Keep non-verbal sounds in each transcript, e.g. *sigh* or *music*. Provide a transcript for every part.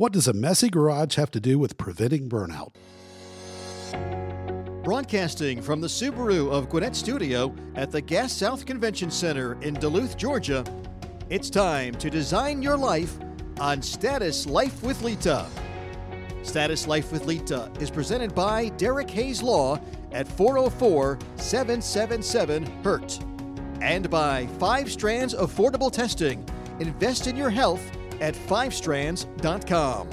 What does a messy garage have to do with preventing burnout? Broadcasting from the Subaru of Gwinnett Studio at the Gas South Convention Center in Duluth, Georgia, it's time to design your life on Status Life with Lita. Status Life with Lita is presented by Derek Hayes Law at 404 777 HURT and by Five Strands Affordable Testing. Invest in your health at fivestrands.com.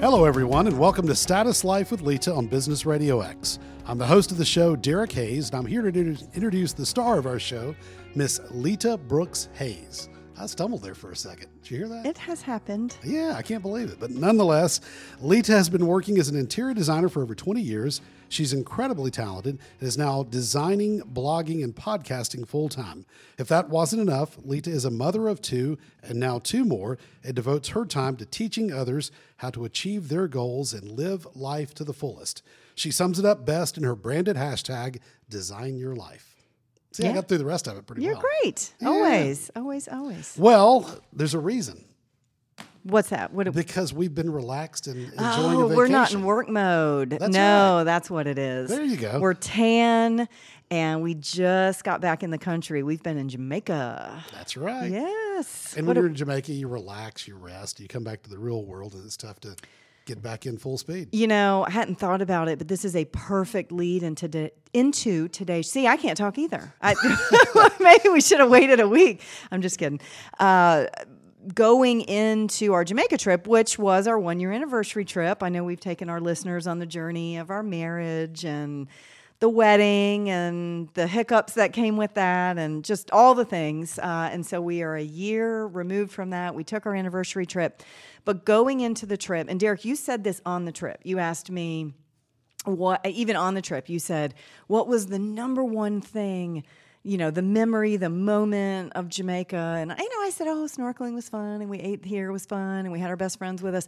Hello, everyone, and welcome to Status Life with Lita on Business RadioX. I'm the host of the show, Derek Hayes, and I'm here to introduce the star of our show, Miss Lita Brooks Hayes. I stumbled there for a second. Did you hear that? It has happened. Yeah, I can't believe it. But nonetheless, Lita has been working as an interior designer for over 20 years. She's incredibly talented and is now designing, blogging, and podcasting full time. If that wasn't enough, Lita is a mother of two and now two more and devotes her time to teaching others how to achieve their goals and live life to the fullest. She sums it up best in her branded hashtag, Design Your Life. See, yeah. I got through the rest of it pretty You're well. You're great. Yeah. Always, always, always. Well, there's a reason. What's that? What because we've been relaxed and enjoying oh, we're not in work mode. That's no, right. that's what it is. There you go. We're tan, and we just got back in the country. We've been in Jamaica. That's right. Yes. And when you're in Jamaica, you relax, you rest, you come back to the real world, and it's tough to get back in full speed. You know, I hadn't thought about it, but this is a perfect lead into de- into today. See, I can't talk either. I, *laughs* maybe we should have waited a week. I'm just kidding. Uh, going into our Jamaica trip, which was our one year anniversary trip. I know we've taken our listeners on the journey of our marriage and the wedding and the hiccups that came with that and just all the things. Uh, and so we are a year removed from that. We took our anniversary trip. But going into the trip, and Derek, you said this on the trip. You asked me what, even on the trip, you said, what was the number one thing? You know, the memory, the moment of Jamaica. And I know I said, oh, snorkeling was fun and we ate here was fun and we had our best friends with us.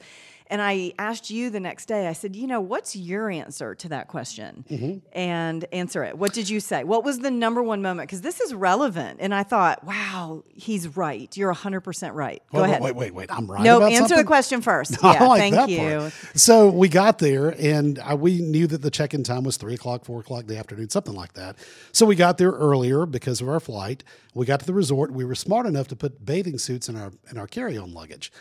And I asked you the next day, I said, you know, what's your answer to that question? Mm-hmm. And answer it. What did you say? What was the number one moment? Because this is relevant. And I thought, wow, he's right. You're 100% right. Go wait, ahead. Wait, wait, wait. I'm right. No, answer something? the question first. *laughs* No, yeah, like thank you. Part. So we got there and I, we knew that the check in time was three o'clock, four o'clock in the afternoon, something like that. So we got there earlier because of our flight. We got to the resort. We were smart enough to put bathing suits in our in our carry on luggage.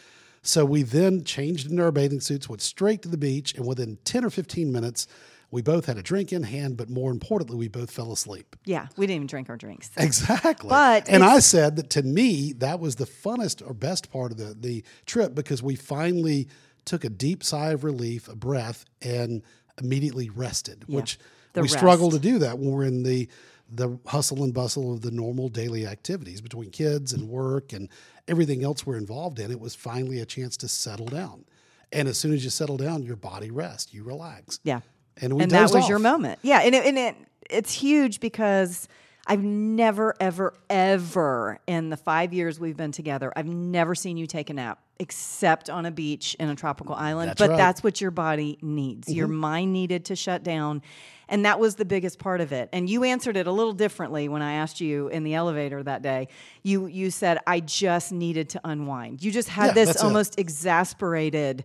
So we then changed into our bathing suits, went straight to the beach, and within 10 or 15 minutes, we both had a drink in hand, but more importantly, we both fell asleep. Yeah, we didn't even drink our drinks. Exactly. But and I said that to me, that was the funnest or best part of the, the trip because we finally took a deep sigh of relief, a breath, and immediately rested, yeah, which we rest. struggle to do that when we're in the the hustle and bustle of the normal daily activities between kids and work and everything else we're involved in, it was finally a chance to settle down. And as soon as you settle down, your body rests, you relax. Yeah. And, we and that was off. your moment. Yeah. And, it, and it, it's huge because I've never, ever, ever in the five years we've been together, I've never seen you take a nap except on a beach in a tropical island. That's but right. that's what your body needs. Mm-hmm. Your mind needed to shut down. And that was the biggest part of it. And you answered it a little differently when I asked you in the elevator that day. You you said I just needed to unwind. You just had yeah, this almost it. exasperated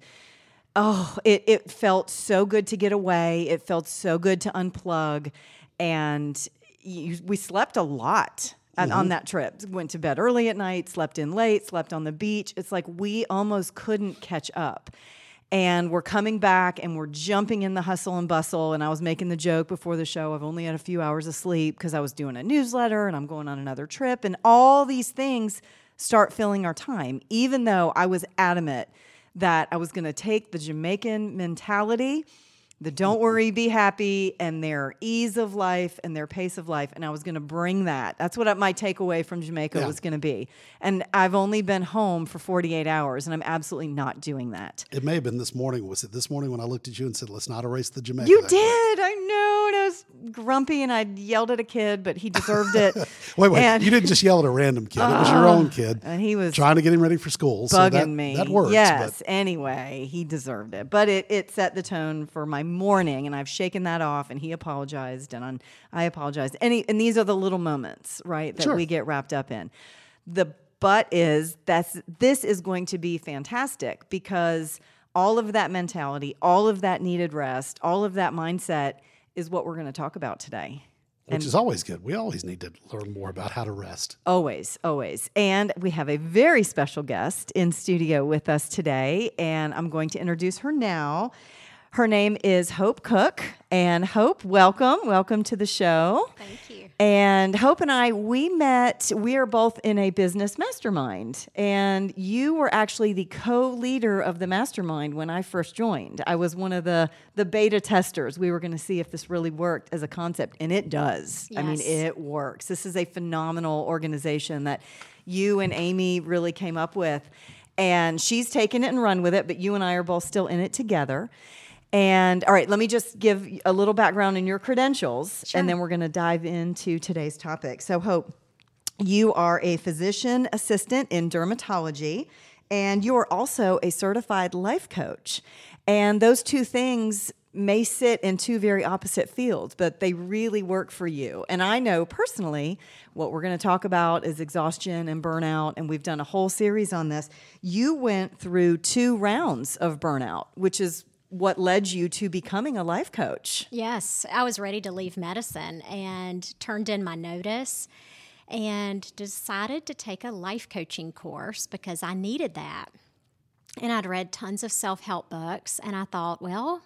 Oh, it, it felt so good to get away. It felt so good to unplug. And you, we slept a lot mm-hmm. on that trip. Went to bed early at night, slept in late, slept on the beach. It's like we almost couldn't catch up and we're coming back and we're jumping in the hustle and bustle. And i was making the joke before the show i've only had a few hours of sleep because i was doing a newsletter and i'm going on another trip. And all these things start filling our time even though i was adamant that i was going to take the jamaican mentality the don't worry, be happy, and their ease of life and their pace of life. And I was going to bring that. That's what my takeaway from Jamaica yeah. was going to be. And I've only been home for 48 hours, and I'm absolutely not doing that. It may have been this morning. Was it this morning when I looked at you and said, let's not erase the Jamaica? You did. I know. And I was grumpy and I yelled at a kid, but he deserved it. *laughs* wait, wait. And you didn't just yell at a random kid. Uh, it was your own kid. And he was trying to get him ready for school. Bugging so that, me. That works. Yes. But. Anyway, he deserved it. But it, it set the tone for my morning, and I've shaken that off, and he apologized, and I apologized. And, he, and these are the little moments, right, that sure. we get wrapped up in. The but is that's this is going to be fantastic because all of that mentality, all of that needed rest, all of that mindset is what we're going to talk about today. Which is always good. We always need to learn more about how to rest. Always, always. And we have a very special guest in studio with us today, and I'm going to introduce her now. Her name is Hope Cook. And Hope, welcome. Welcome to the show. Thank you. And Hope and I, we met, we are both in a business mastermind. And you were actually the co leader of the mastermind when I first joined. I was one of the, the beta testers. We were going to see if this really worked as a concept, and it does. Yes. I mean, it works. This is a phenomenal organization that you and Amy really came up with. And she's taken it and run with it, but you and I are both still in it together. And all right, let me just give a little background in your credentials, and then we're going to dive into today's topic. So, Hope, you are a physician assistant in dermatology, and you are also a certified life coach. And those two things may sit in two very opposite fields, but they really work for you. And I know personally what we're going to talk about is exhaustion and burnout, and we've done a whole series on this. You went through two rounds of burnout, which is what led you to becoming a life coach. Yes, I was ready to leave medicine and turned in my notice and decided to take a life coaching course because I needed that. And I'd read tons of self help books, and I thought, well,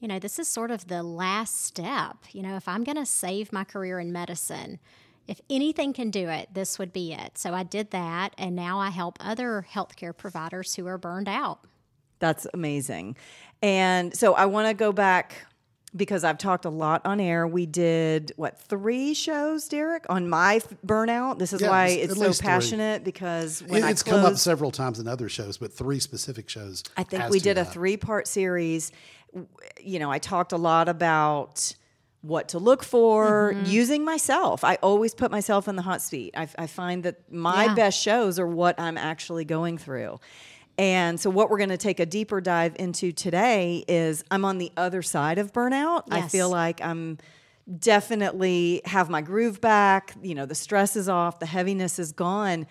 you know, this is sort of the last step. You know, if I'm going to save my career in medicine, if anything can do it, this would be it. So I did that, and now I help other healthcare providers who are burned out. That's amazing. And so I want to go back because I've talked a lot on air. We did what three shows, Derek, on my f- burnout. This is Yeah, why it's so least three. passionate because when It- I it's closed, come up several times in other shows, but three specific shows. I think we to did a three part series. You know, I talked a lot about what to look for Mm-hmm. using myself. I always put myself in the hot seat. I, I find that my Yeah. best shows are what I'm actually going through. And so, what we're going to take a deeper dive into today is I'm on the other side of burnout. I feel like I'm definitely have my groove back. You know, the stress is off, the heaviness is gone.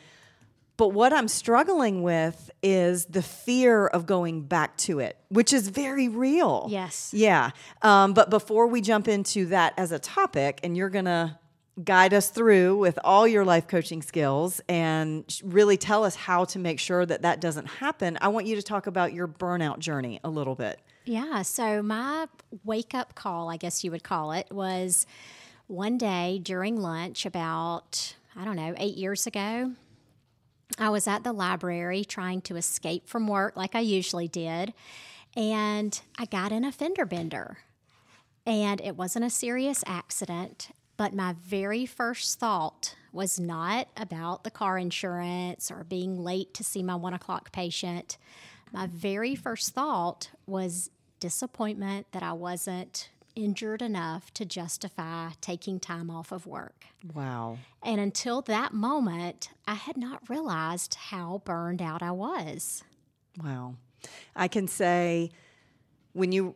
But what I'm struggling with is the fear of going back to it, which is very real. Yes. Yeah. Um, but before we jump into that as a topic, and you're going to guide us through with all your life coaching skills and really tell us how to make sure that that doesn't happen, I want you to talk about your burnout journey a little bit. Yeah, so my wake up call, I guess you would call it, was one day during lunch about, I don't know, eight years ago. I was at the library trying to escape from work like I usually did, and I got in a fender bender. And it wasn't a serious accident, but my very first thought was not about the car insurance or being late to see my one o'clock patient. My very first thought was disappointment that I wasn't injured enough to justify taking time off of work. Wow. And until that moment, I had not realized how burned out I was. Wow. I can say when you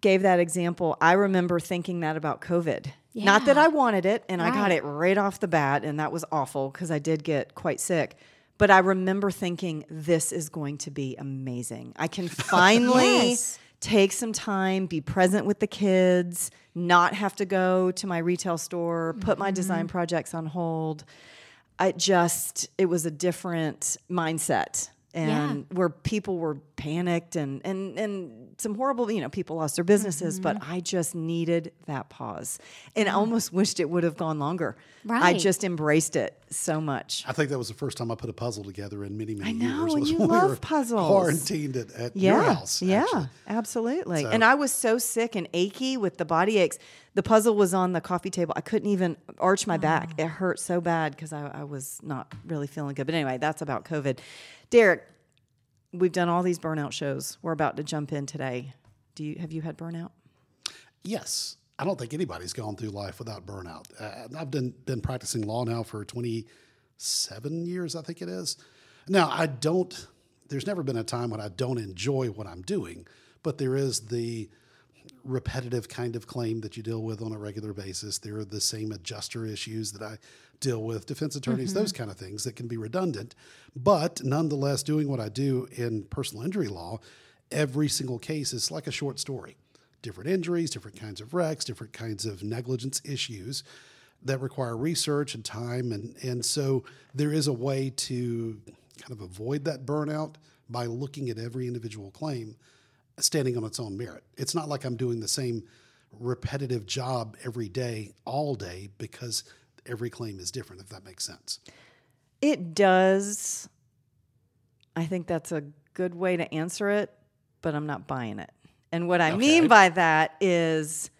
gave that example, I remember thinking that about COVID. Not that I wanted it and I got it right off the bat, and that was awful because I did get quite sick. But I remember thinking, this is going to be amazing. I can *laughs* finally Yes. take some time, be present with the kids, not have to go to my retail store, put my Mm-hmm. design projects on hold. I just, it was a different mindset. And where people were panicked and, and, and some horrible, you know, people lost their businesses, but Mm-hmm. I just needed that pause. And I almost wished it would have gone longer. right. I just embraced it so much. I think that was the first time I put a puzzle together in many, many I know, years. and was you *laughs* when we love were puzzles. Quarantined at, at yeah, your house. Yeah, actually. absolutely. So- And I was so sick and achy with the body aches. The puzzle was on the coffee table. I couldn't even arch my back. It hurt so bad because I, I was not really feeling good. But anyway, that's about COVID. Derek, we've done all these burnout shows. We're about to jump in today. Do you have you had burnout? Yes. I don't think anybody's gone through life without burnout. Uh, I've been, been practicing law now for 27 years, I think it is. Now, I don't, there's never been a time when I don't enjoy what I'm doing, but there is the, repetitive kind of claim that you deal with on a regular basis. There are the same adjuster issues that I deal with, defense attorneys, mm-hmm. those kind of things that can be redundant. But nonetheless, doing what I do in personal injury law, every single case is like a short story. Different injuries, different kinds of wrecks, different kinds of negligence issues that require research and time. And, and so there is a way to kind of avoid that burnout by looking at every individual claim standing on its own merit. It's not like I'm doing the same repetitive job every day, all day, because every claim is different, if that makes sense. It does. I think that's a good way to answer it, but I'm not buying it. And what I Okay. mean by that is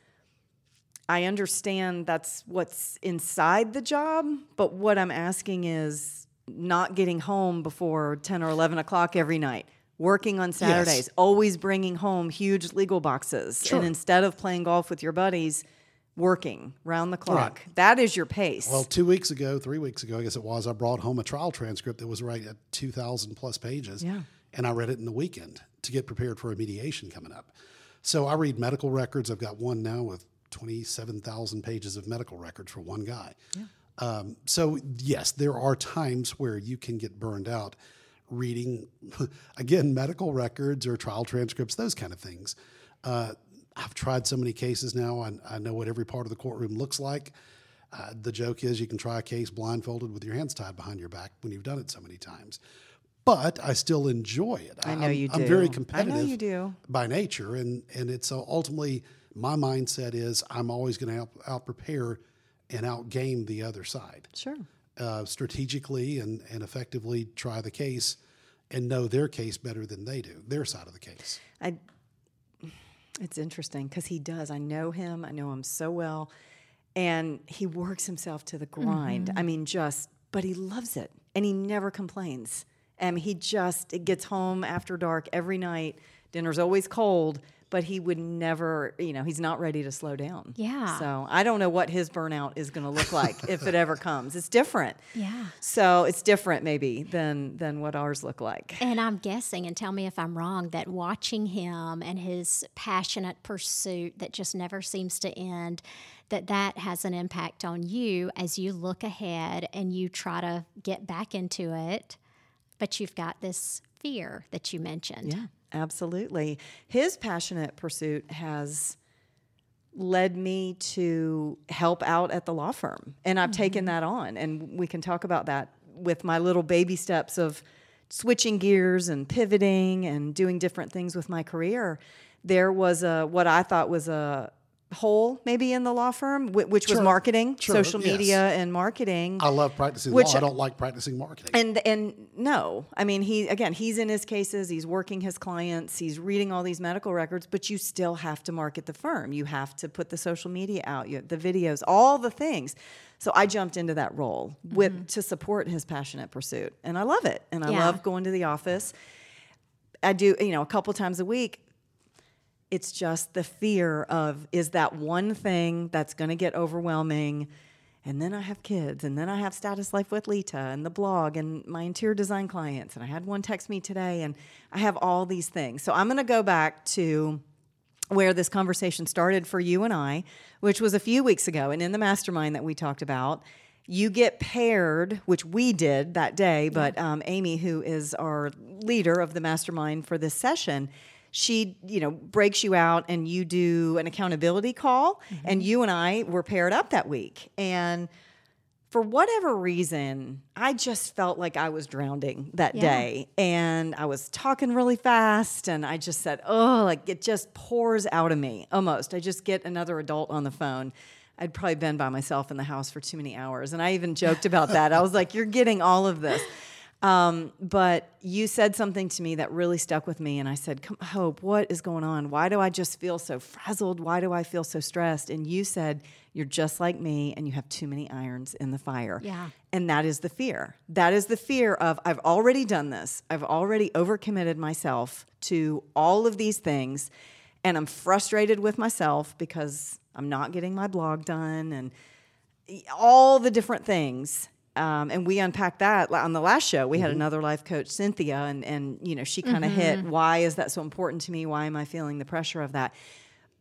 I understand that's what's inside the job, but what I'm asking is not getting home before 10 or 11 o'clock every night, working on Saturdays, always bringing home huge legal boxes. Sure. And instead of playing golf with your buddies, working round the clock. Right. That is your pace. Well, two weeks ago, three weeks ago, I guess it was, I brought home a trial transcript that was right at 2,000 plus pages. Yeah. And I read it in the weekend to get prepared for a mediation coming up. So I read medical records. I've got one now with 27,000 pages of medical records for one guy. Um, so, yes, there are times where you can get burned out reading, *laughs* again, medical records or trial transcripts, those kind of things. Uh, I've tried so many cases now, I, I know what every part of the courtroom looks like. Uh, the joke is you can try a case blindfolded with your hands tied behind your back when you've done it so many times. But I still enjoy it. I know I'm, you I'm very competitive. I know you do. by nature, and and it's so ultimately my mindset is I'm always going to out, out prepare and outgame the other side sure. Uh, strategically and and effectively try the case and know their case better than they do their side of the case. I it's interesting because he does. I know him. I know him so well, and he works himself to the grind. I mean, just but he loves it, and he never complains. And he just it gets home after dark every night. Dinner's always cold, but he would never. You know, he's not ready to slow down. Yeah. So I don't know what his burnout is going to look like if it ever *laughs* comes. It's different. Yeah. So it's different maybe than than what ours look like. And I'm guessing, and tell me if I'm wrong, that watching him and his passionate pursuit that just never seems to end, that that has an impact on you as you look ahead and you try to get back into it, but you've got this fear that you mentioned. Yeah, absolutely. His passionate pursuit has led me to help out at the law firm, and I've taken mm-hmm. that on. And we can talk about that with my little baby steps of switching gears and pivoting and doing different things with my career. There was a what I thought was a hole maybe in the law firm, which was Sure. marketing, Sure, social yes. media, and marketing. I love practicing Which- law. I don't like practicing marketing. And and no, I mean he again he's in his cases, he's working his clients, he's reading all these medical records, but you still have to market the firm. You have to put the social media out, you, the videos, all the things. So I jumped into that role with mm-hmm. to support his passionate pursuit, and I love it. And I Yeah. love going to the office. I do you know a couple times a week. It's just the fear of is that one thing that's going to get overwhelming. And then I have kids, and then I have Status Life with Lita and the blog and my interior design clients. And I had one text me today, and I have all these things. So I'm going to go back to where this conversation started for you and I, which was a few weeks ago. And in the mastermind that we talked about, you get paired, which we did that day, but um, Amy, who is our leader of the mastermind for this session, she, you know, breaks you out and you do an accountability call. Mm-hmm. And you and I were paired up that week. And for whatever reason, I just felt like I was drowning that Yeah. day. And I was talking really fast. And I just said, oh, like it just pours out of me almost. I just get another adult on the phone. I'd probably been by myself in the house for too many hours. And I even joked about that. I was like, you're getting all of this. Um, but you said something to me that really stuck with me. And I said, Come, Hope, what is going on? Why do I just feel so frazzled? Why do I feel so stressed? And you said, You're just like me and you have too many irons in the fire. Yeah. And that is the fear. That is the fear of I've already done this. I've already overcommitted myself to all of these things. And I'm frustrated with myself because I'm not getting my blog done and all the different things. Um, and we unpacked that on the last show. We had another life coach, Cynthia, and and you know she kind of hit why is that so important to me? Why am I feeling the pressure of that?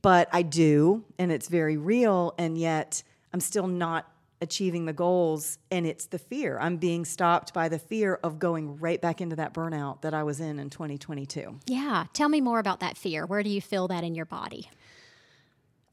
but I do, and it's very real, and yet I'm still not achieving the goals and it's the fear i'm being stopped by the fear of going right back into that burnout that i was in in 2022 Yeah. Tell me more about that fear. Where do you feel that in your body?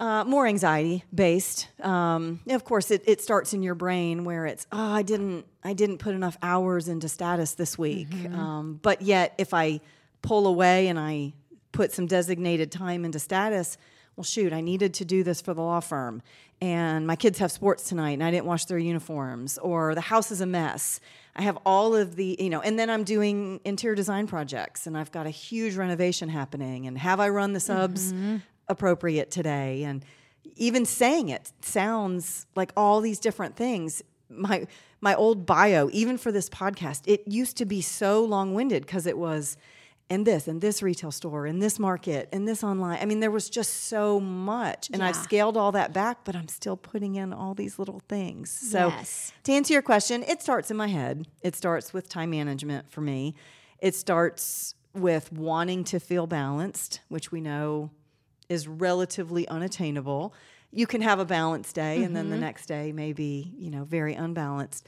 Uh, more anxiety based um, of course it, it starts in your brain where it's oh i didn't i didn't put enough hours into status this week. Um, but yet if i pull away and i put some designated time into status well shoot i needed to do this for the law firm. And my kids have sports tonight and i didn't wash their uniforms or the house is a mess. I have all of the you know and then i'm doing interior design projects and i've got a huge renovation happening and have i run the subs appropriate today. And even saying it sounds like all these different things. My my old bio even for this podcast it used to be so long-winded because it was and this and this retail store and this market and this online. I mean there was just so much. And i've scaled all that back but i'm still putting in all these little things. So Yes. to answer your question it starts in my head. It starts with time management for me. It starts with wanting to feel balanced which we know is relatively unattainable. You can have a balanced day, and then the next day may be, you know, very unbalanced.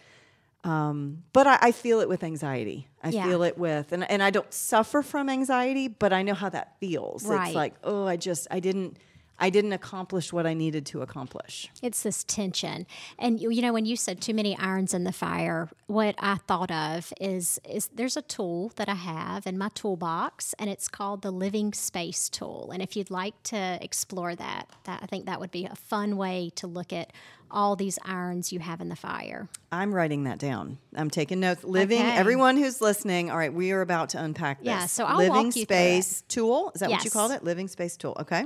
Um, but I, I feel it with anxiety. I Yeah. feel it with, and, and I don't suffer from anxiety, but I know how that feels. Right. It's like, oh, I just, I didn't, I didn't accomplish what I needed to accomplish. It's this tension. And you, you know, when you said too many irons in the fire, what I thought of is is there's a tool that I have in my toolbox and it's called the living space tool. And if you'd like to explore that, that I think that would be a fun way to look at all these irons you have in the fire. I'm writing that down. I'm taking notes. Living, Okay. everyone who's listening, all right, we are about to unpack this. Yeah, so I'll Living walk you space tool. Is that what you called it? Living space tool. Okay.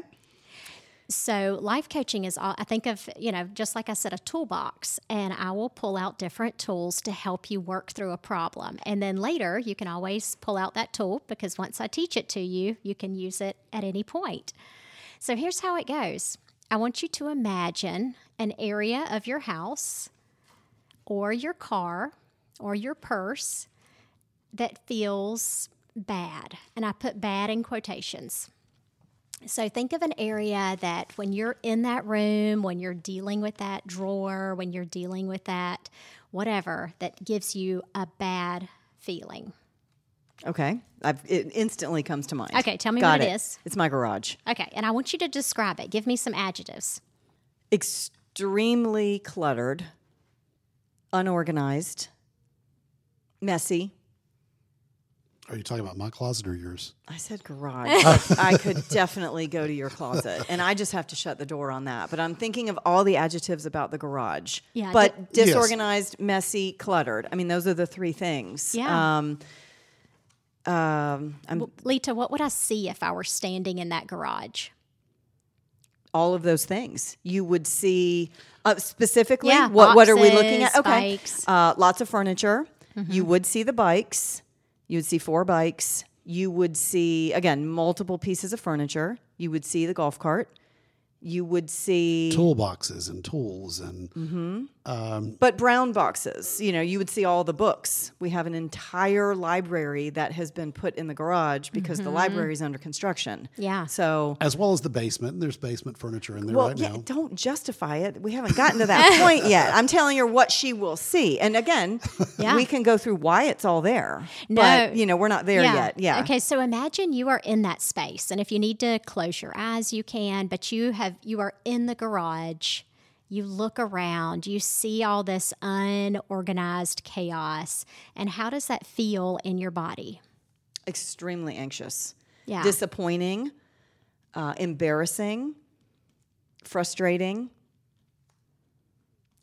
So life coaching is all I think of, you know, just like I said, a toolbox, and I will pull out different tools to help you work through a problem. And then later you can always pull out that tool because once I teach it to you, you can use it at any point. So here's how it goes. I want you to imagine an area of your house or your car or your purse that feels bad. And I put bad in quotations. So think of an area that when you're in that room, when you're dealing with that drawer, when you're dealing with that whatever that gives you a bad feeling. Okay. I've, it instantly comes to mind. Okay, tell me Got what it it is. It's my garage. Okay, and I want you to describe it. Give me some adjectives. Extremely cluttered, unorganized, messy. Are you talking about my closet or yours? I said garage. I could *laughs* definitely go to your closet, and I just have to shut the door on that. But I'm thinking of all the adjectives about the garage. Yeah, But Yes. disorganized, messy, cluttered. I mean, those are the three things. Yeah. Um, um, I'm Lita, what would I see if I were standing in that garage? all of those things. You would see uh, specifically Yeah, what what are we looking at? Okay, bikes. Uh, lots of furniture. You would see the bikes. You would see four bikes. You would see again multiple pieces of furniture. You would see the golf cart. You would see, Toolboxes and tools and mm-hmm. um, but brown boxes. You know, you would see all the books. We have an entire library that has been put in the garage because the mm-hmm. library is under construction. Yeah. So as well as the basement. There's basement furniture in there Well, right yeah, now. don't justify it. We haven't gotten to that *laughs* point yet. I'm telling her what she will see. And again, *laughs* Yeah. we can go through why it's all there. No. But, you know, we're not there yet. Yeah. Okay, so imagine you are in that space, and if you need to close your eyes, you can. But you have you are in the garage. You look around. You see all this unorganized chaos, and how does that feel in your body? Extremely anxious. Yeah. Disappointing, uh, embarrassing, frustrating,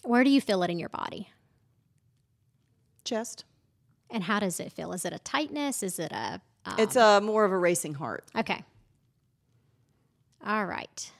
Where do you feel it in your body? chest. And how does it feel? Is it a tightness? Is it a um, It's a more of a racing heart. Okay. All right.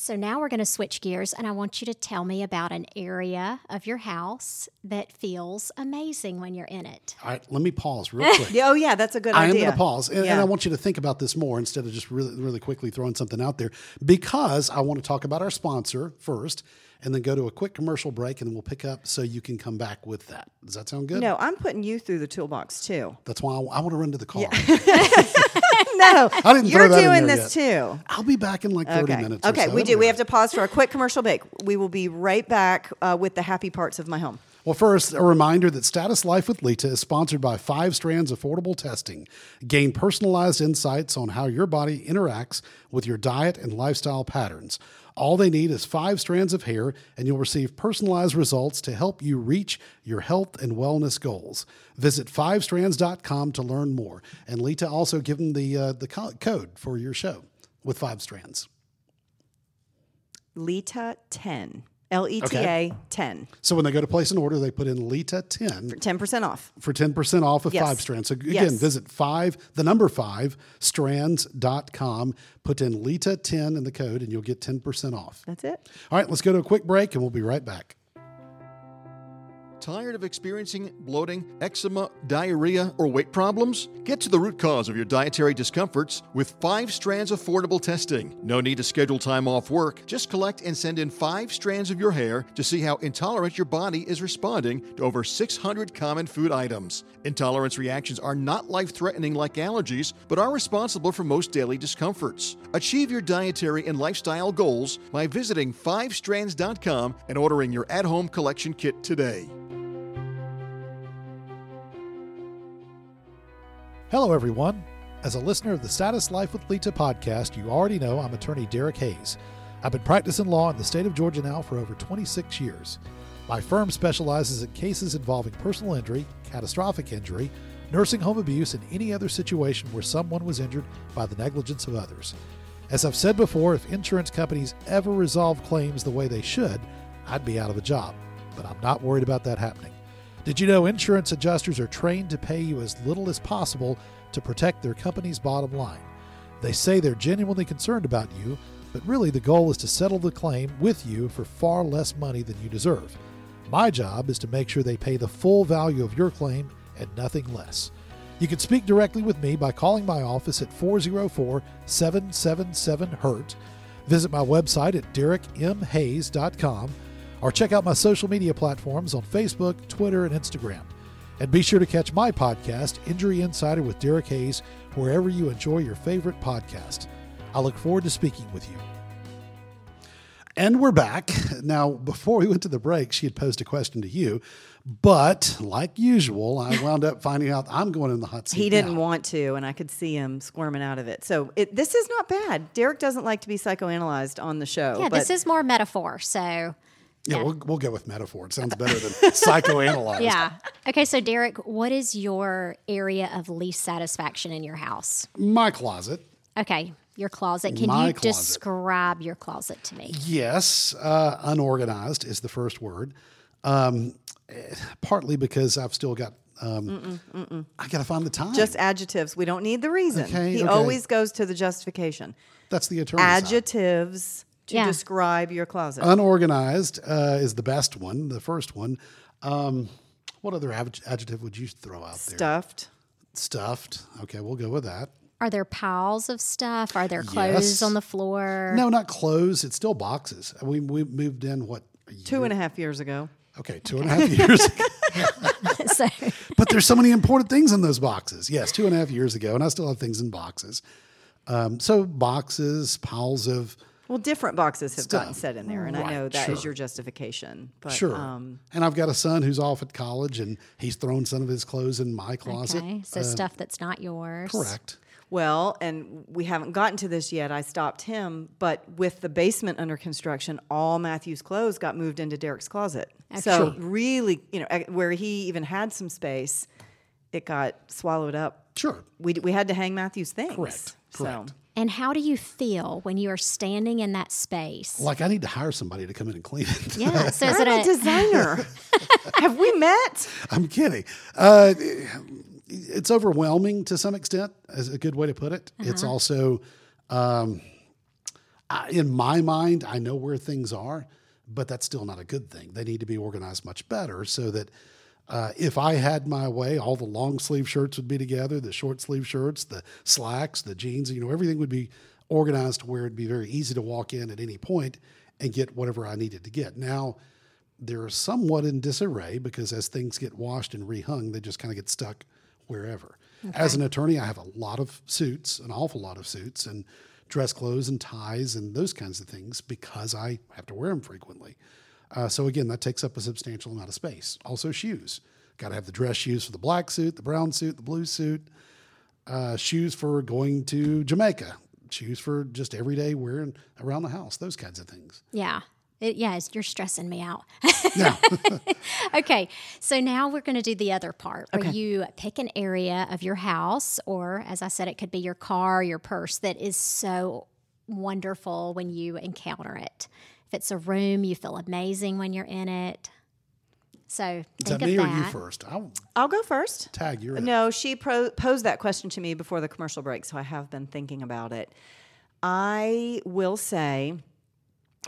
So now we're going to switch gears, and I want you to tell me about an area of your house that feels amazing when you're in it. All right, let me pause real quick. *laughs* Oh, yeah, that's a good I am idea. going to pause, and, and I want you to think about this more instead of just really, really quickly throwing something out there, because I want to talk about our sponsor first, and then go to a quick commercial break, and then we'll pick up so you can come back with that. Does that sound good? No, I'm putting you through the toolbox too. That's why I, I want to run to the car. *laughs* *laughs* No, I didn't you're throw that in doing this yet. too. I'll be back in like 30 Okay. minutes. Okay, so. we do. We have to pause for a quick commercial break. We will be right back uh, with the happy parts of my home. Well, first, a reminder that Status Life with Lita is sponsored by Five Strands Affordable Testing. Gain personalized insights on how your body interacts with your diet and lifestyle patterns. All they need is five strands of hair, and you'll receive personalized results to help you reach your health and wellness goals. Visit fivestrands.com to learn more. And Lita also give them the, uh, the co- code for your show with Five Strands. Lita 10. L E T A 10. So when they go to place an order, they put in Lita 10 for 10% off. for 10% off of Yes. five strands. So again, Yes. visit five, the number five, strands.com, put in Lita 10 in the code, and you'll get 10% off. That's it. All right, let's go to a quick break and we'll be right back. Tired of experiencing bloating, eczema, diarrhea, or weight problems? Get to the root cause of your dietary discomforts with five strands affordable testing. No need to schedule time off work. Just collect and send in five strands of your hair to see how intolerant your body is responding to over 600 common food items. Intolerance reactions are not life threatening like allergies, but are responsible for most daily discomforts. Achieve your dietary and lifestyle goals by visiting fivestrands.com and ordering your at home collection kit today. Hello, everyone. As a listener of the Status Life with Lita podcast, you already know I'm attorney Derek Hayes. I've been practicing law in the state of Georgia now for over 26 years. My firm specializes in cases involving personal injury, catastrophic injury, nursing home abuse, and any other situation where someone was injured by the negligence of others. As I've said before, if insurance companies ever resolve claims the way they should, I'd be out of a job. But I'm not worried about that happening. Did you know insurance adjusters are trained to pay you as little as possible to protect their company's bottom line? They say they're genuinely concerned about you, but really the goal is to settle the claim with you for far less money than you deserve. My job is to make sure they pay the full value of your claim and nothing less. You can speak directly with me by calling my office at 404 777 HURT. Visit my website at derekmhayes.com or check out my social media platforms on Facebook, Twitter, and Instagram. And be sure to catch my podcast, Injury Insider with Derek Hayes, wherever you enjoy your favorite podcast. I look forward to speaking with you. And we're back. Now, before we went to the break, she had posed a question to you, but like usual, I *laughs* wound up finding out I'm going in the hot seat. He didn't now. want to, and I could see him squirming out of it. So it, this is not bad. Derek doesn't like to be psychoanalyzed on the show. Yeah, but this is more metaphor. So, Yeah, We'll, we'll go with metaphor. It sounds *laughs* better than psychoanalyzed. yeah. Okay, so Derek, what is your area of least satisfaction in your house? My closet. Okay, your closet. Can My you closet. describe your closet to me? Yes, uh, unorganized is the first word. Um, partly because I've still got. Um, I got to find the time. just adjectives. We don't need the reason. Okay, he okay. always goes to the justification. that's the attorney. side. Adjectives to Yeah. describe your closet. Unorganized uh, is the best one. The first one. Um, what other adj- adjective would you throw out there? Stuffed. Stuffed. Okay, we'll go with that. Are there piles of stuff? Are there clothes Yes. on the floor? No, not clothes. It's still boxes. We we moved in what? a year? Two and a half years ago. Okay, two and a half years. ago. *laughs* *laughs* but there's so many important things in those boxes. Yes, two and a half years ago, and I still have things in boxes. Um, so boxes, piles of Well, different boxes have gotten set in there, and I know that is sure. your justification. But, sure. Um, and I've got a son who's off at college, and he's thrown some of his clothes in my closet. okay, so stuff that's not yours. Correct. well, and we haven't gotten to this yet. I stopped him, but with the basement under construction, all Matthew's clothes got moved into Derek's closet. So really, you know, where he even had some space, it got swallowed up. Sure. We, we had to hang Matthew's things. Correct. So Correct. And how do you feel when you are standing in that space? Like I need to hire somebody to come in and clean it. Yeah. So is *laughs* I'm it a a, designer. *laughs* have we met? I'm kidding. Uh, it's overwhelming to some extent, is a good way to put it. It's Uh-huh. also, um, I, in my mind, I know where things are, but that's still not a good thing. They need to be organized much better so that uh, if I had my way, all the long sleeve shirts would be together, the short sleeve shirts, the slacks, the jeans, you know, everything would be organized to where it'd be very easy to walk in at any point and get whatever I needed to get. Now, they're somewhat in disarray because as things get washed and rehung, they just kind of get stuck wherever. As an attorney, I have a lot of suits, an awful lot of suits, and dress clothes and ties and those kinds of things because I have to wear them frequently. Uh, so again, that takes up a substantial amount of space. Also, shoes. Got to have the dress shoes for the black suit, the brown suit, the blue suit. Uh, shoes for going to Jamaica. Shoes for just everyday wearing around the house. Those kinds of things. Yeah. It, yeah, it's- you're stressing me out. Yeah. *laughs* *laughs* okay, so now we're going to do the other part where you pick an area of your house, or as I said, it could be your car, your purse, that is so wonderful when you encounter it. If it's a room, you feel amazing when you're in it. So Is think that of me that. or you first? I'll I'll go first. tag you. in. No, she pro- posed that question to me before the commercial break, so I have been thinking about it. I will say,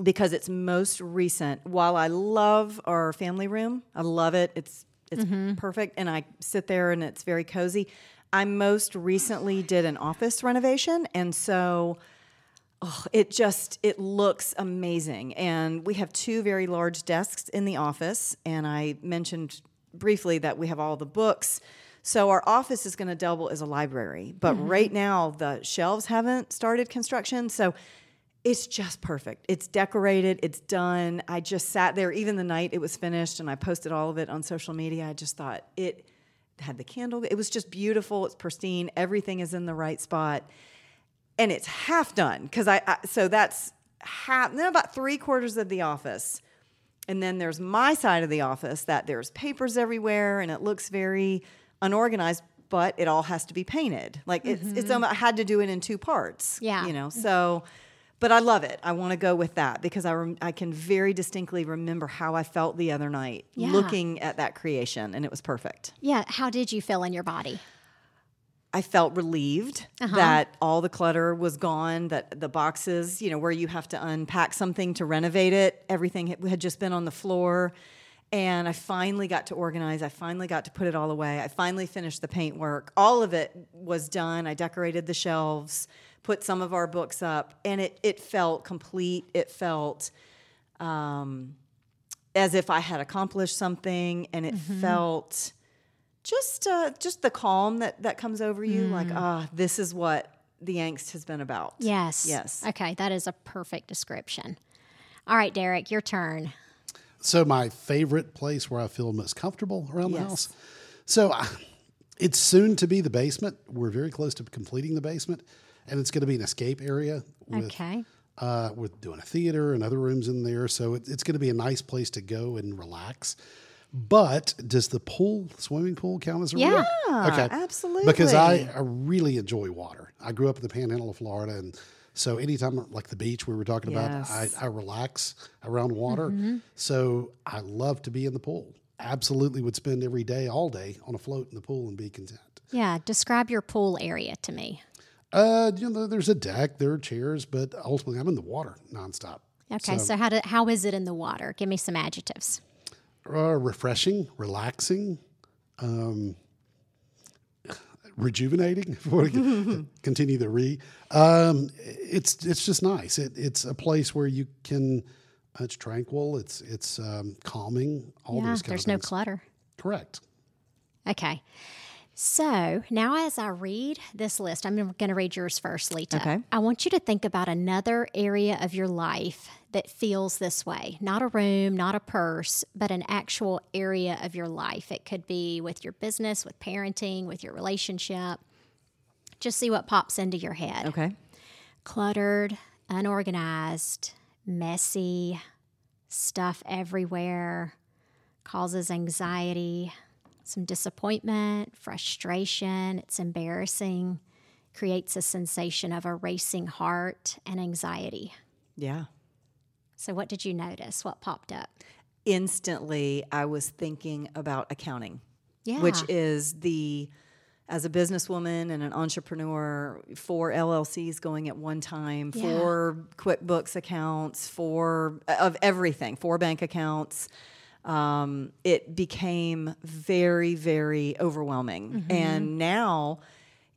because it's most recent, while I love our family room, I love it. It's it's mm-hmm. perfect, and I sit there and it's very cozy. I most recently did an office renovation, and so oh, it just it looks amazing. And we have two very large desks in the office. And i mentioned briefly that we have all the books. So our office is going to double as a library. But mm-hmm. right now the shelves haven't started construction. So it's just perfect. It's decorated. It's done. I just sat there. Even the night it was finished and i posted all of it on social media i just thought it had the candle. It was just beautiful. It's pristine. Everything is in the right spot and it's half done because I, I so that's half then about three quarters of the office and then there's my side of the office that there's papers everywhere and it looks very unorganized but it all has to be painted like it's it's um, i had to do it in two parts Yeah. you know so but i love it i want to go with that because I, rem- I can very distinctly remember how i felt the other night Yeah. looking at that creation and it was perfect Yeah, how did you feel in your body? I felt relieved that all the clutter was gone, that the boxes, you know, where you have to unpack something to renovate it, everything had- just been on the floor. And I finally got to organize. I finally got to put it all away. I finally finished the paint work. All of it was done. I decorated the shelves, put some of our books up, and it, it felt complete. It felt um, as if I had accomplished something, and it felt just uh, just the calm that that comes over you like ah this is what the angst has been about Yes. yes Okay, that is a perfect description. All right, Derek, your turn. So my favorite place where I feel most comfortable around the Yes. house. So I, it's soon to be the basement. We're very close to completing the basement, and it's going to be an escape area. With, Okay. Uh, with doing a theater and other rooms in there, so it, it's going to be a nice place to go and relax. But does the pool, swimming pool, count as a? Yeah. Okay, absolutely. Because I, I really enjoy water. I grew up in the Panhandle of Florida, and so anytime like the beach we were talking Yes. about, I, I relax around water. So I love to be in the pool. Absolutely, would spend every day, all day, on a float in the pool and be content. Yeah, describe your pool area to me. Uh, you know, there's a deck, there are chairs, but ultimately, I'm in the water nonstop. Okay, so, how do, how is it in the water? Give me some adjectives. Uh, refreshing, relaxing, um, rejuvenating. *laughs* If we want to continue the re, um, it's it's just nice. It, it's a place where you can. It's tranquil. It's it's um, calming. All yeah, those kind there's of no things. clutter. Correct. Okay. So now, as I read this list, I'm going to read yours first, Lita. Okay. I want you to think about another area of your life that feels this way not a room, not a purse, but an actual area of your life. It could be with your business, with parenting, with your relationship. Just see what pops into your head. okay Cluttered, unorganized, messy, stuff everywhere, causes anxiety, some disappointment, frustration. It's embarrassing, creates a sensation of a racing heart and anxiety. yeah So, what did you notice? What popped up? instantly i was thinking about accounting Yeah. which is the as a businesswoman and an entrepreneur, four LLCs going at one time, Yeah. four QuickBooks accounts, four of everything, four bank accounts. Um, it became very, very overwhelming. And now,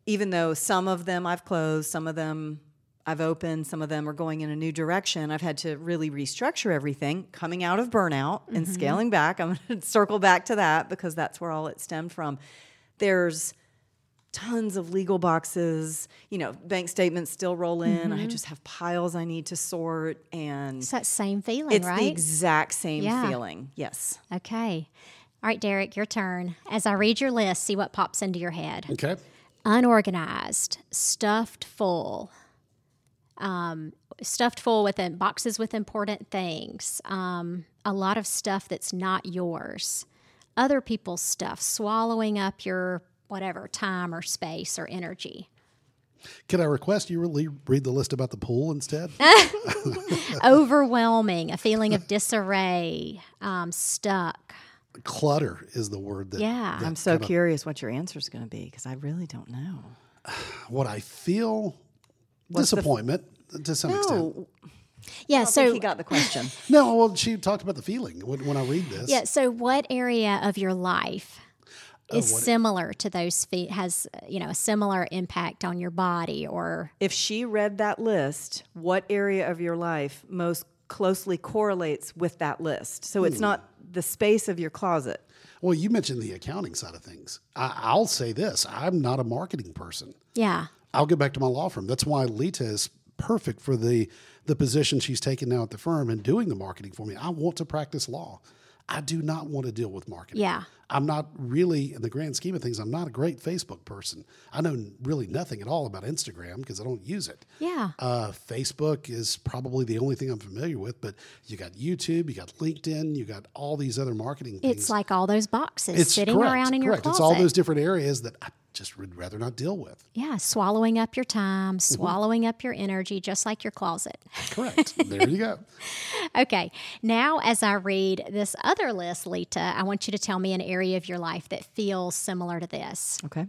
even though some of them I've closed, some of them I've opened, some of them are going in a new direction. I've had to really restructure everything coming out of burnout and mm-hmm. scaling back. I'm going *laughs* to circle back to that because that's where all it stemmed from. There's tons of legal boxes. You know, bank statements still roll in. I mm-hmm. just have piles I need to sort, and It's that same feeling, it's right? the exact same Yeah. feeling. Yes. okay. All right, Derek, your turn. As I read your list, see what pops into your head. Okay. Unorganized, stuffed full, um, stuffed full with boxes with important things, um, a lot of stuff that's not yours, other people's stuff, swallowing up your whatever time or space or energy. Can I request you really read the list about the pool instead? *laughs* *laughs* Overwhelming, a feeling of disarray, um, stuck. Clutter is the word that. Yeah. that I'm so kinda- curious what your answer is going to be because I really don't know. *sighs* What I feel What's the f- disappointment to some extent. No, Yeah, I think so he got the question. *laughs* No, well, she talked about the feeling when, when I read this. Yeah. So, what area of your life oh, is what- similar to those feet? Has you know a similar impact on your body, or if she read that list, what area of your life most closely correlates with that list? So it's hmm. not the space of your closet. Well, you mentioned the accounting side of things. I, I'll say this: I'm not a marketing person. yeah, I'll get back to my law firm. That's why Lita is perfect for the the position she's taken now at the firm and doing the marketing for me. I want to practice law. I do not want to deal with marketing. Yeah. I'm not really, in the grand scheme of things, I'm not a great Facebook person. I know really nothing at all about Instagram because I don't use it. yeah, Uh, Facebook is probably the only thing I'm familiar with, but you got YouTube, you got LinkedIn, you got all these other marketing things. it's like all those boxes It's sitting correct, around in your correct. closet. It's all those different areas that I just would rather not deal with. yeah, swallowing up your time, Mm-hmm. swallowing up your energy, just like your closet. Correct. there you go. *laughs* Okay, now as I read this other list, Lita, I want you to tell me an area of your life that feels similar to this. Okay.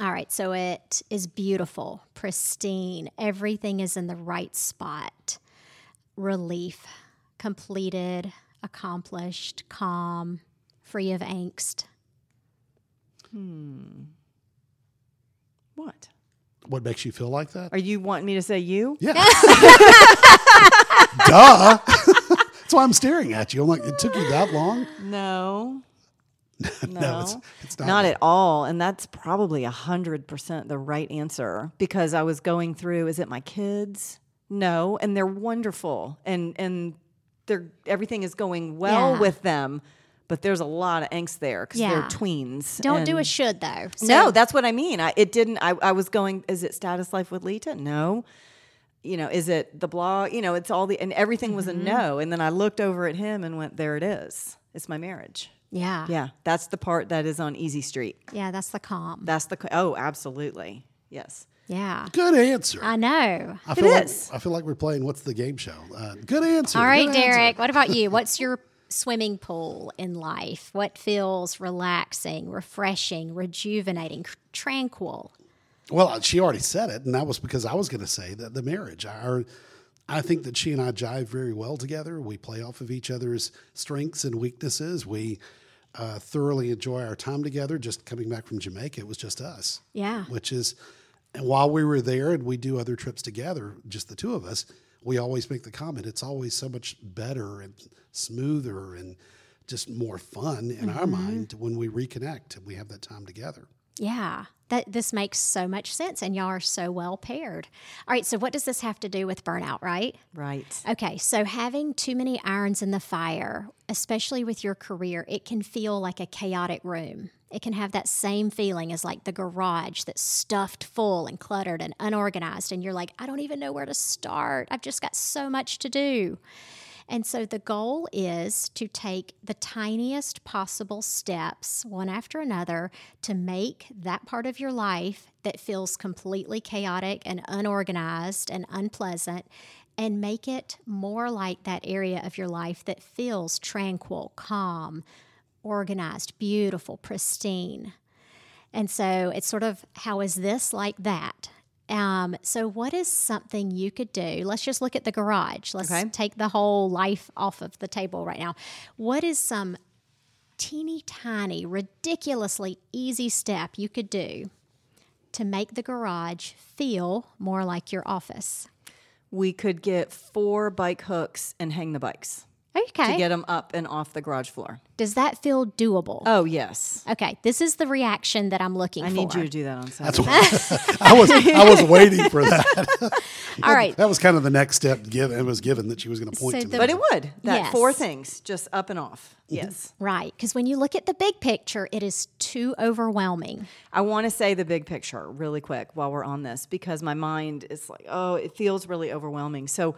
All right, so it is beautiful, pristine. Everything is in the right spot. Relief, completed, accomplished, calm, free of angst. What? What makes you feel like that? Are you wanting me to say you? Yeah. *laughs* Duh. *laughs* That's why I'm staring at you. I'm like, it took you that long? No. No, *laughs* No, it's- it's not. not at all. And that's probably a hundred percent the right answer because I was going through. Is it my kids? No, and they're wonderful, and and they're everything is going well Yeah. with them, but there's a lot of angst there because they're Yeah. tweens. Don't do a should though. So- no, that's what I mean. I, it didn't. I, I was going. Is it status life with Lita? No. You know, is it the blog? You know, it's all the and everything was a no. And then I looked over at him and went, "There it is. It's my marriage." yeah, Yeah, that's the part that is on Easy Street. yeah. That's the calm. That's the oh, absolutely, yes. Yeah, Good answer. I know. I feel like is. I feel like we're playing what's the game show. Uh, good answer. All right, good answer. Derek. What about you? What's your swimming pool in life? What feels relaxing, refreshing, rejuvenating, tranquil? Well, she already said it, and that was because I was going to say that the marriage. Our, I think that she and I jive very well together. We play off of each other's strengths and weaknesses. We uh, thoroughly enjoy our time together. Just coming back from Jamaica, it was just us. Yeah. Which is, and while we were there and we do other trips together, just the two of us, we always make the comment it's always so much better and smoother and just more fun in our mm-hmm. mind when we reconnect and we have that time together. Yeah, that this makes so much sense, and y'all are so well paired. All right, so what does this have to do with burnout, right? Right. Okay, so having too many irons in the fire, especially with your career, it can feel like a chaotic room. It can have that same feeling as like the garage that's stuffed full and cluttered and unorganized, and you're like, I don't even know where to start. I've just got so much to do. And so the goal is to take the tiniest possible steps, one after another, to make that part of your life that feels completely chaotic and unorganized and unpleasant, and make it more like that area of your life that feels tranquil, calm, organized, beautiful, pristine. And so it's sort of how is this like that? Um, so, what is something you could do? Let's just look at the garage. Let's Okay. take the whole life off of the table right now. What is some teeny tiny, ridiculously easy step you could do to make the garage feel more like your office? We could get four bike hooks and hang the bikes. Okay. to get them up and off the garage floor. Does that feel doable? Oh yes, okay, this is the reaction that I'm looking I for. I need you to do that on Saturday. That's what I was. I was waiting for that. *laughs* *laughs* All right. That was kind of the next step. Given it was given that she was going to point So to the- but it would that Yes. four things just up and off. Mm-hmm. Yes, Right, because when you look at the big picture, it is too overwhelming. I want to say the big picture really quick while we're on this because my mind is like, oh, it feels really overwhelming. So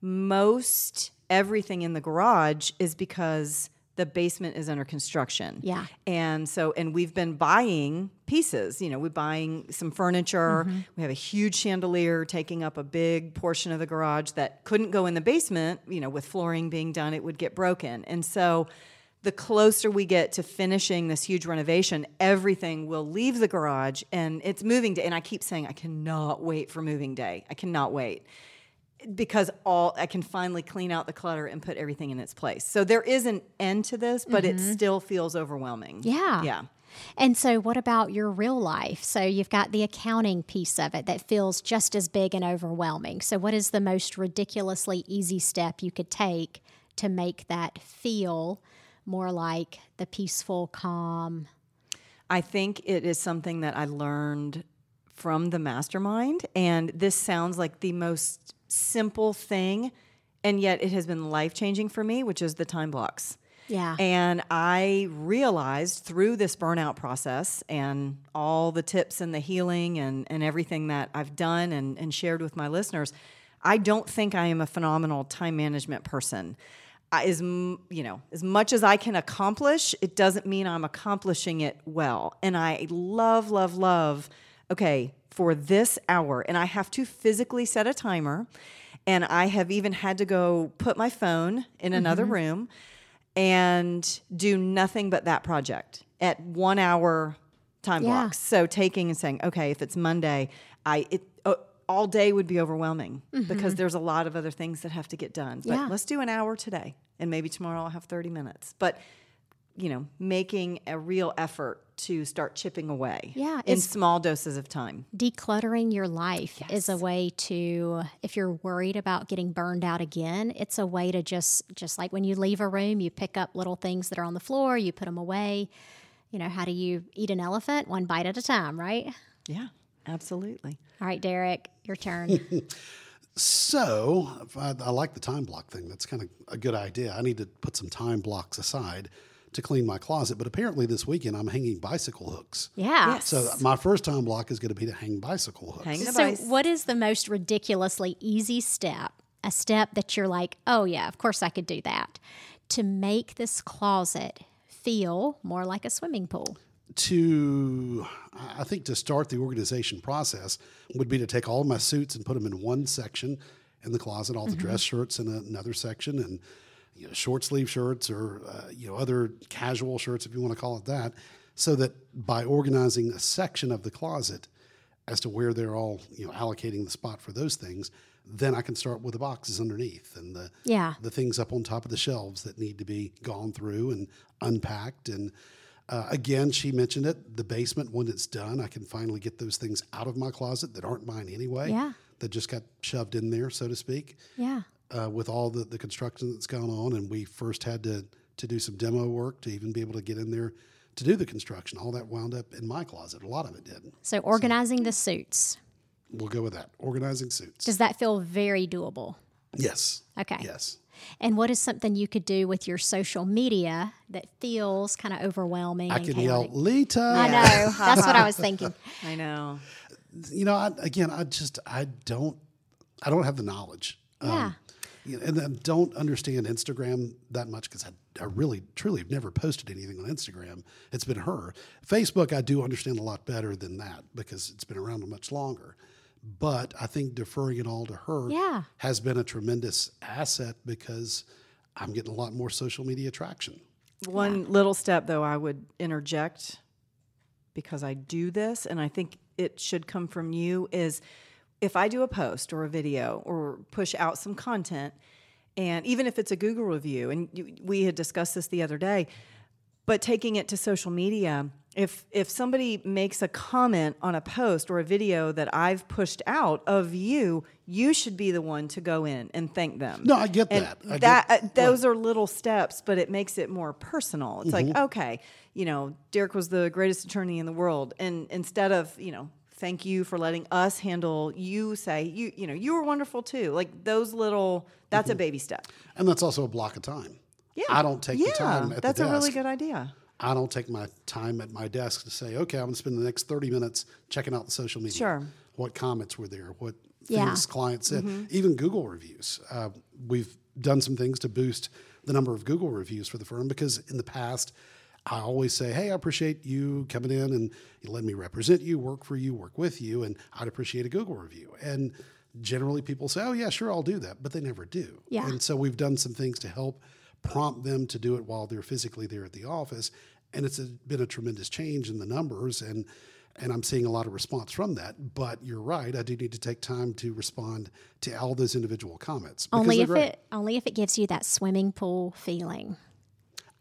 most everything in the garage is because the basement is under construction. Yeah. And so, and we've been buying pieces. You know, we're buying some furniture. Mm-hmm. We have a huge chandelier taking up a big portion of the garage that couldn't go in the basement. You know, with flooring being done, it would get broken. And so, the closer we get to finishing this huge renovation, everything will leave the garage and it's moving day. And I keep saying, I cannot wait for moving day. I cannot wait because all I can finally clean out the clutter and put everything in its place. So there is an end to this, but it mm-hmm. still feels overwhelming. Yeah. Yeah. And so, what about your real life? So, you've got the accounting piece of it that feels just as big and overwhelming. So, what is the most ridiculously easy step you could take to make that feel more like the peaceful, calm? I think it is something that I learned from the mastermind. And this sounds like the most simple thing, and yet it has been life changing for me, which is the time blocks. Yeah. And I realized through this burnout process and all the tips and the healing and, and everything that I've done and, and shared with my listeners, I don't think I am a phenomenal time management person. I, as you know, as much as I can accomplish, it doesn't mean I'm accomplishing it well. And I love, love, love. Okay, for this hour, and I have to physically set a timer, and I have even had to go put my phone in another room and do nothing but that project at one hour time Yeah. blocks. So taking and saying, okay, if it's Monday, I it uh, all day would be overwhelming because there's a lot of other things that have to get done. But Yeah. let's do an hour today, and maybe tomorrow I'll have 30 minutes. But you know, making a real effort to start chipping away, Yeah, in small doses of time. decluttering your life is a way to if you're worried about getting burned out again it's a way to just just like when you leave a room you pick up little things that are on the floor you put them away you know how do you eat an elephant one bite at a time right Yeah, absolutely. all right derek your turn *laughs* So I, I like the time block thing. That's kind of a good idea. I need to put some time blocks aside to clean my closet. But apparently this weekend I'm hanging bicycle hooks. yeah Yes. So my first time block is going to be to hang bicycle hooks. Hang so vice. what is the most ridiculously easy step a step that you're like oh yeah of course i could do that to make this closet feel more like a swimming pool to I think to start the organization process would be to take all of my suits and put them in one section in the closet, all the mm-hmm. dress shirts in another section, and you know, short sleeve shirts or uh, you know other casual shirts if you want to call it that, so that by organizing a section of the closet as to where they're all you know allocating the spot for those things, then I can start with the boxes underneath and the Yeah. the things up on top of the shelves that need to be gone through and unpacked. And uh, again, she mentioned it the basement, when it's done, I can finally get those things out of my closet that aren't mine anyway, Yeah. that just got shoved in there, so to speak, yeah uh, with all the, the construction that's gone on. And we first had to, to do some demo work to even be able to get in there to do the construction. All that wound up in my closet. A lot of it did. So organizing the suits. We'll go with that. Organizing suits. Does that feel very doable? yes. Okay. Yes. And what is something you could do with your social media that feels kind of overwhelming? I can yell. Lita. I know. *laughs* That's what I was thinking. *laughs* I know. you know, I, again, I just I don't I don't have the knowledge. Yeah. you know, and I don't understand Instagram that much because I, I really truly have never posted anything on Instagram. It's been her. Facebook, I do understand a lot better than that because it's been around much longer. But I think deferring it all to her Yeah. has been a tremendous asset because I'm getting a lot more social media traction. One little step, though, I would interject because I do this, and I think it should come from you is if I do a post or a video or push out some content, and even if it's a Google review, and you, we had discussed this the other day, but taking it to social media, if if somebody makes a comment on a post or a video that I've pushed out of you, you should be the one to go in and thank them. No, I get And that. I that get- uh, those are little steps, but it makes it more personal. It's like, Mm-hmm. okay, you know, Derek was the greatest attorney in the world, and instead of you know, thank you for letting us handle, you say you you know you were wonderful too. Like those little, that's a baby step. And that's also a block of time. Yeah, I don't take yeah, the time at that's the a really good idea. I don't take my time at my desk to say, okay, I'm going to spend the next 30 minutes checking out the social media. Sure. What comments were there? What Yeah. things clients said? Mm-hmm. Even Google reviews. Uh, we've done some things to boost the number of Google reviews for the firm because in the past, I always say, hey, I appreciate you coming in and you let me represent you, work for you, work with you, and I'd appreciate a Google review. And generally people say, oh, yeah, sure, I'll do that, but they never do. Yeah. And so we've done some things to help prompt them to do it while they're physically there at the office. And it's a, been a tremendous change in the numbers, and and I'm seeing a lot of response from that. But you're right, I do need to take time to respond to all those individual comments. Only if it only if it gives you that swimming pool feeling.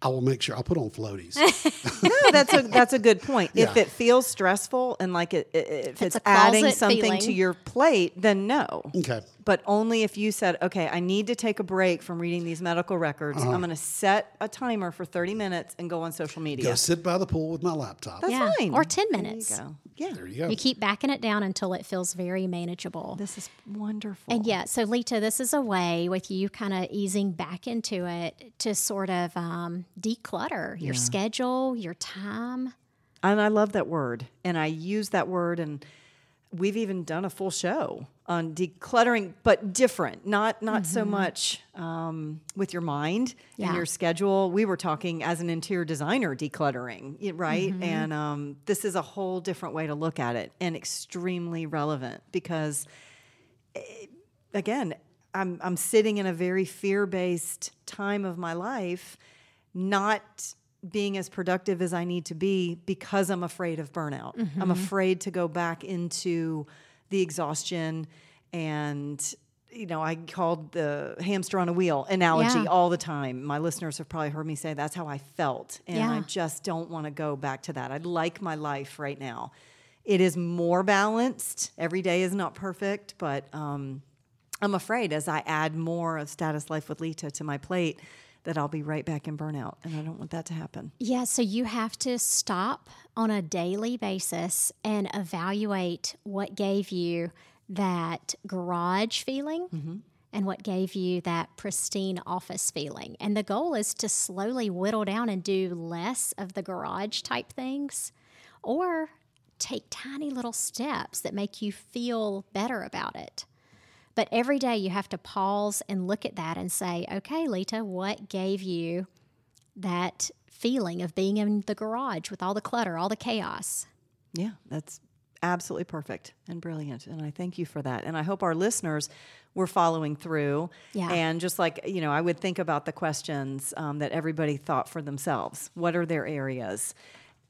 I will make sure I'll put on floaties. *laughs* No, that's a that's a good point. If it feels stressful and like it, i- if it's, a adding closet something to your plate, then no. okay. But only if you said, "Okay, I need to take a break from reading these medical records. Uh-huh. I'm going to set a timer for 30 minutes and go on social media." Go sit by the pool with my laptop. That's Yeah, fine. or 10 There you minutes. go. Yeah, there you go. You keep backing it down until it feels very manageable. this is wonderful. And yeah, so Lita, this is a way with you kind of easing back into it to sort of um, declutter your schedule, your time. And I love that word. And I use that word and we've even done a full show on decluttering, but different. Not not so much um, with your mind Yeah. and your schedule. We were talking as an interior designer decluttering, right? And um, this is a whole different way to look at it and extremely relevant because again, I'm I'm sitting in a very fear-based time of my life, not being as productive as I need to be because I'm afraid of burnout. I'm afraid to go back into the exhaustion and you know, I called the hamster on a wheel analogy Yeah. all the time. My listeners have probably heard me say that's how I felt. And I just don't want to go back to that. I'd like my life right now. It is more balanced. Every day is not perfect, but um, I'm afraid as I add more of Status Life with Lita to my plate that I'll be right back in burnout. And I don't want that to happen. Yeah, so you have to stop on a daily basis and evaluate what gave you that garage feeling mm-hmm. and what gave you that pristine office feeling. And the goal is to slowly whittle down and do less of the garage type things or take tiny little steps that make you feel better about it. But every day you have to pause and look at that and say, okay, Lita, what gave you that feeling of being in the garage with all the clutter, all the chaos? Yeah, that's absolutely perfect and brilliant. And I thank you for that. And I hope our listeners were following through. Yeah. And just like, you know, I would think about the questions um, that everybody thought for themselves. What are their areas?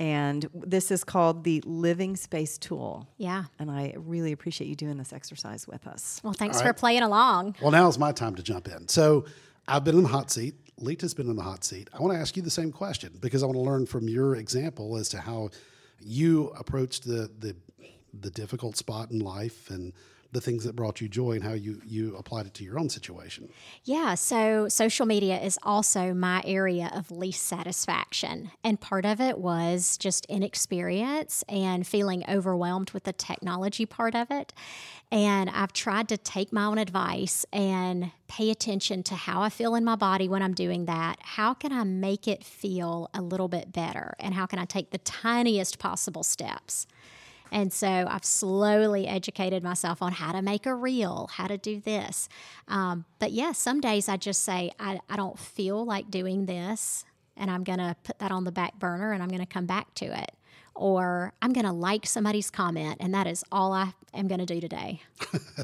And this is called the Living Space Tool. Yeah. And I really appreciate you doing this exercise with us. Well, thanks for playing along. Well, now is my time to jump in. So I've been in the hot seat. Lita's been in the hot seat. I want to ask you the same question because I want to learn from your example as to how you approached the the, the difficult spot in life and the things that brought you joy and how you you applied it to your own situation. Yeah, so social media is also my area of least satisfaction. And part of it was just inexperience and feeling overwhelmed with the technology part of it. And I've tried to take my own advice and pay attention to how I feel in my body when I'm doing that. How can I make it feel a little bit better? And how can I take the tiniest possible steps? And so I've slowly educated myself on how to make a reel, how to do this. Um, but yeah, some days I just say, I, I don't feel like doing this, and I'm going to put that on the back burner and I'm going to come back to it. Or I'm going to like somebody's comment, and that is all I am going to do today.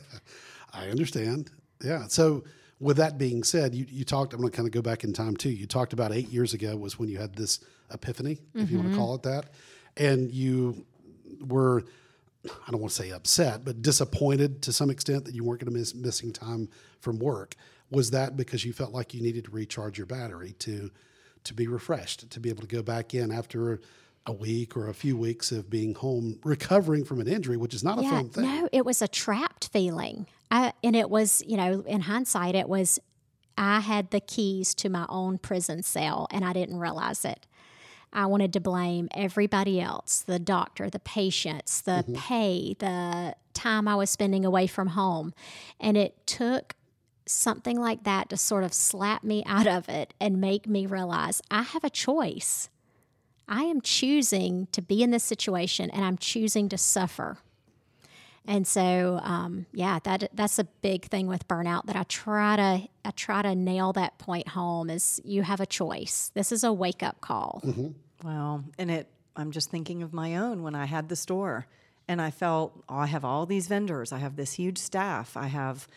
*laughs* I understand. Yeah. So with that being said, you, you talked, I'm going to kind of go back in time too. You talked about eight years ago was when you had this epiphany, if you want to call it that. And you were, I don't want to say upset, but disappointed to some extent that you weren't going to miss missing time from work. Was that because you felt like you needed to recharge your battery to, to be refreshed, to be able to go back in after a week or a few weeks of being home recovering from an injury, which is not a fun thing. no, it was a trapped feeling. I, and it was, you know, in hindsight, it was I had the keys to my own prison cell and I didn't realize it. I wanted to blame everybody else the doctor, the patients, the mm-hmm. pay, the time I was spending away from home. And it took something like that to sort of slap me *laughs* out of it and make me realize I have a choice. I am choosing to be in this situation and I'm choosing to suffer. And so, um, yeah, that that's a big thing with burnout that I try to I try to nail that point home is you have a choice. This is a wake up call. Wow. And it I'm just thinking of my own when I had the store and I felt oh, I have all these vendors, I have this huge staff, I have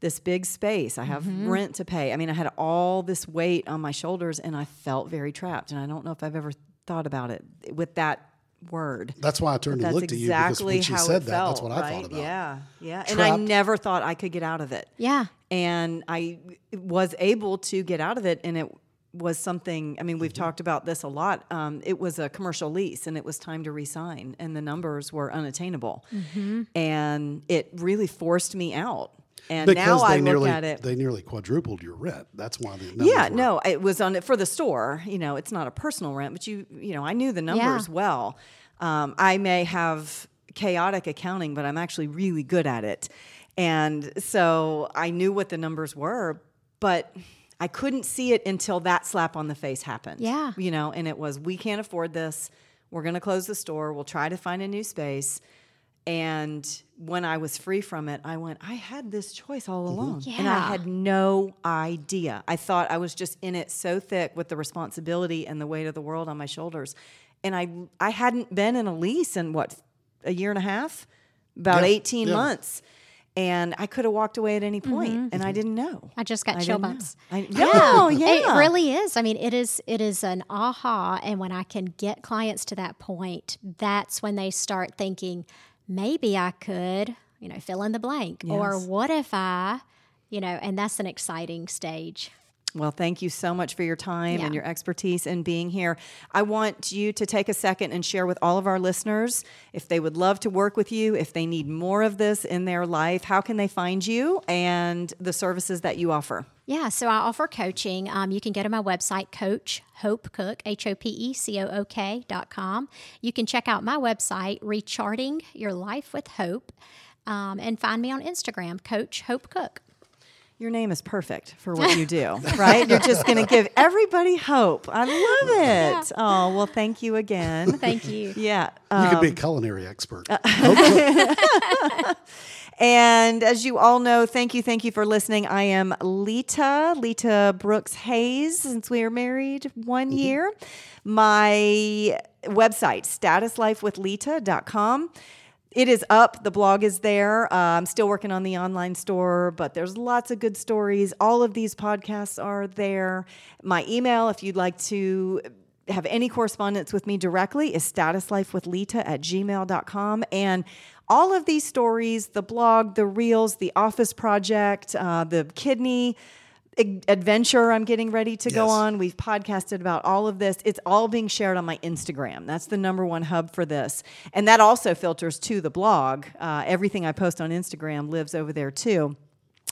this big space, I have rent to pay. I mean, I had all this weight on my shoulders and I felt very trapped. And I don't know if I've ever thought about it with that word. That's why I turned and That's looked at you because when she said that, felt, that's what I thought about. Yeah, yeah. And I never thought I could get out of it Yeah. and I was able to get out of it. And it was something. I mean, we've Mm-hmm. talked about this a lot. Um, it was a commercial lease, and it was time to resign, and the numbers were unattainable, Mm-hmm. and it really forced me out. And Because now they I look nearly at it. they nearly quadrupled your rent. That's why the numbers Yeah, were- no, it was on it for the store. You know, it's not a personal rent, but you, you know, I knew the numbers well. Um, I may have chaotic accounting, but I'm actually really good at it, and so I knew what the numbers were, but I couldn't see it until that slap on the face happened. Yeah. you know, and it was we can't afford this. We're going to close the store. We'll try to find a new space. And when I was free from it, I went, I had this choice all along. And I had no idea. I thought I was just in it so thick with the responsibility and the weight of the world on my shoulders. And I I hadn't been in a lease in what a year and a half, about Yeah, 18 yeah. months. And I could have walked away at any point, and I didn't know. Mm-hmm. I just got I chill bumps. I, no, yeah. It really is. I mean, it is it is an aha and when I can get clients to that point, that's when they start thinking maybe I could, you know, fill in the blank or what if I, you know, and that's an exciting stage. Well, thank you so much for your time and your expertise in being here. I want you to take a second and share with all of our listeners if they would love to work with you, if they need more of this in their life, how can they find you and the services that you offer? Yeah, so I offer coaching. Um, you can go to my website, Coach Hope Cook, H O P E C O O K dot com. You can check out my website, Recharting Your Life with Hope, um, and find me on Instagram, Coach Hope Cook. Your name is perfect for what you do, *laughs* right? You're just going to give everybody hope. I love it. Oh, well, thank you again. *laughs* Thank you. Yeah. You could be Um, a culinary expert. uh, *laughs* And as you all know, thank you, thank you for listening. I am Lita, Lita Brooks Hayes, since we are married one year. My website, statuslifewithlita.com. It is up. The blog is there. Uh, I'm still working on the online store, but there's lots of good stories. All of these podcasts are there. My email, if you'd like to have any correspondence with me directly, is statuslifewithlita at gmail.com. And all of these stories the blog, the reels, the office project, uh, the kidney adventure I'm getting ready to go on. We've podcasted about all of this. It's all being shared on my Instagram. That's the number one hub for this. And that also filters to the blog. Uh, everything I post on Instagram lives over there too.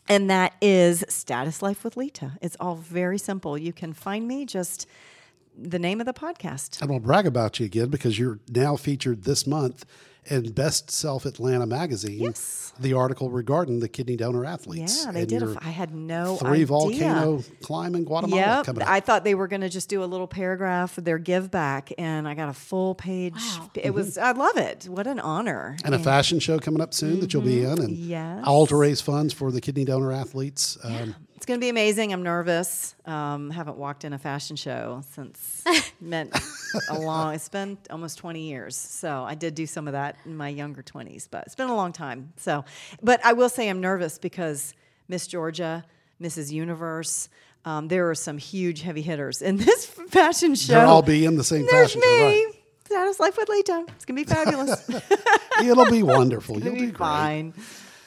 And that is Status Life with Lita. It's all very simple. You can find me just the name of the podcast. Going to brag about you again because you're now featured this month in Best Self Atlanta magazine. Yes. The article regarding the kidney donor athletes. Yeah, they and did. A, your f- I had no three idea. volcano climb in Guatemala Yep. coming up. I thought they were going to just do a little paragraph of their give back, and I got a full page. Wow. It was. I love it. What an honor. and a fashion show coming up soon that you'll be in, and Mm-hmm. Yes. all to raise funds for the kidney donor athletes. Um, It's going to be amazing. I'm nervous. Um, haven't walked in a fashion show since *laughs* meant a long. It's been almost 20 years. So I did do some of that in my younger 20s, but it's been a long time. So, but I will say I'm nervous because Miss Georgia, Mrs. Universe. Um, there are some huge heavy hitters in this *laughs* fashion show. They'll all be in the same There's fashion show, me. right? Status Life with Lita. It's gonna be fabulous. *laughs* It'll be wonderful. You'll It'll do be great. fine.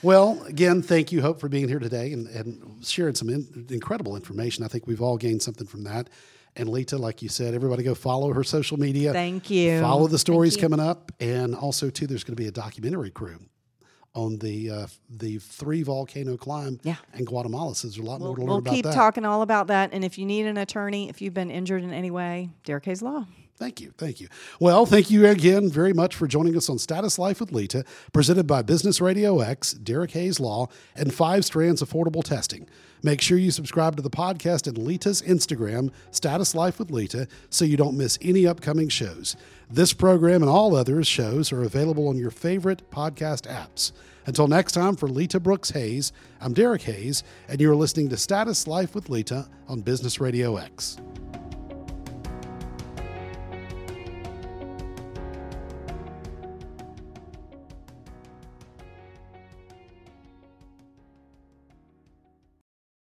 Well, again, thank you, Hope, for being here today and, and sharing some in, incredible information. I think we've all gained something from that. And Lita, like you said, everybody go follow her social media. Thank you. Follow the stories coming up, and also too, there's going to be a documentary crew on the uh, the three volcano climb Yeah. in Guatemala. So there's a lot more We'll, to learn about. we'll keep talking all about that. And if you need an attorney, if you've been injured in any way, Derek Hayes Law. Thank you. Thank you. Well, thank you again very much for joining us on Status Life with Lita, presented by Business RadioX, Derek Hayes Law, and Five Strands Affordable Testing. Make sure you subscribe to the podcast and Lita's Instagram, Status Life with Lita, so you don't miss any upcoming shows. This program and all others shows are available on your favorite podcast apps. Until next time, for Lita Brooks Hayes, I'm Derek Hayes, and you're listening to Status Life with Lita on Business RadioX.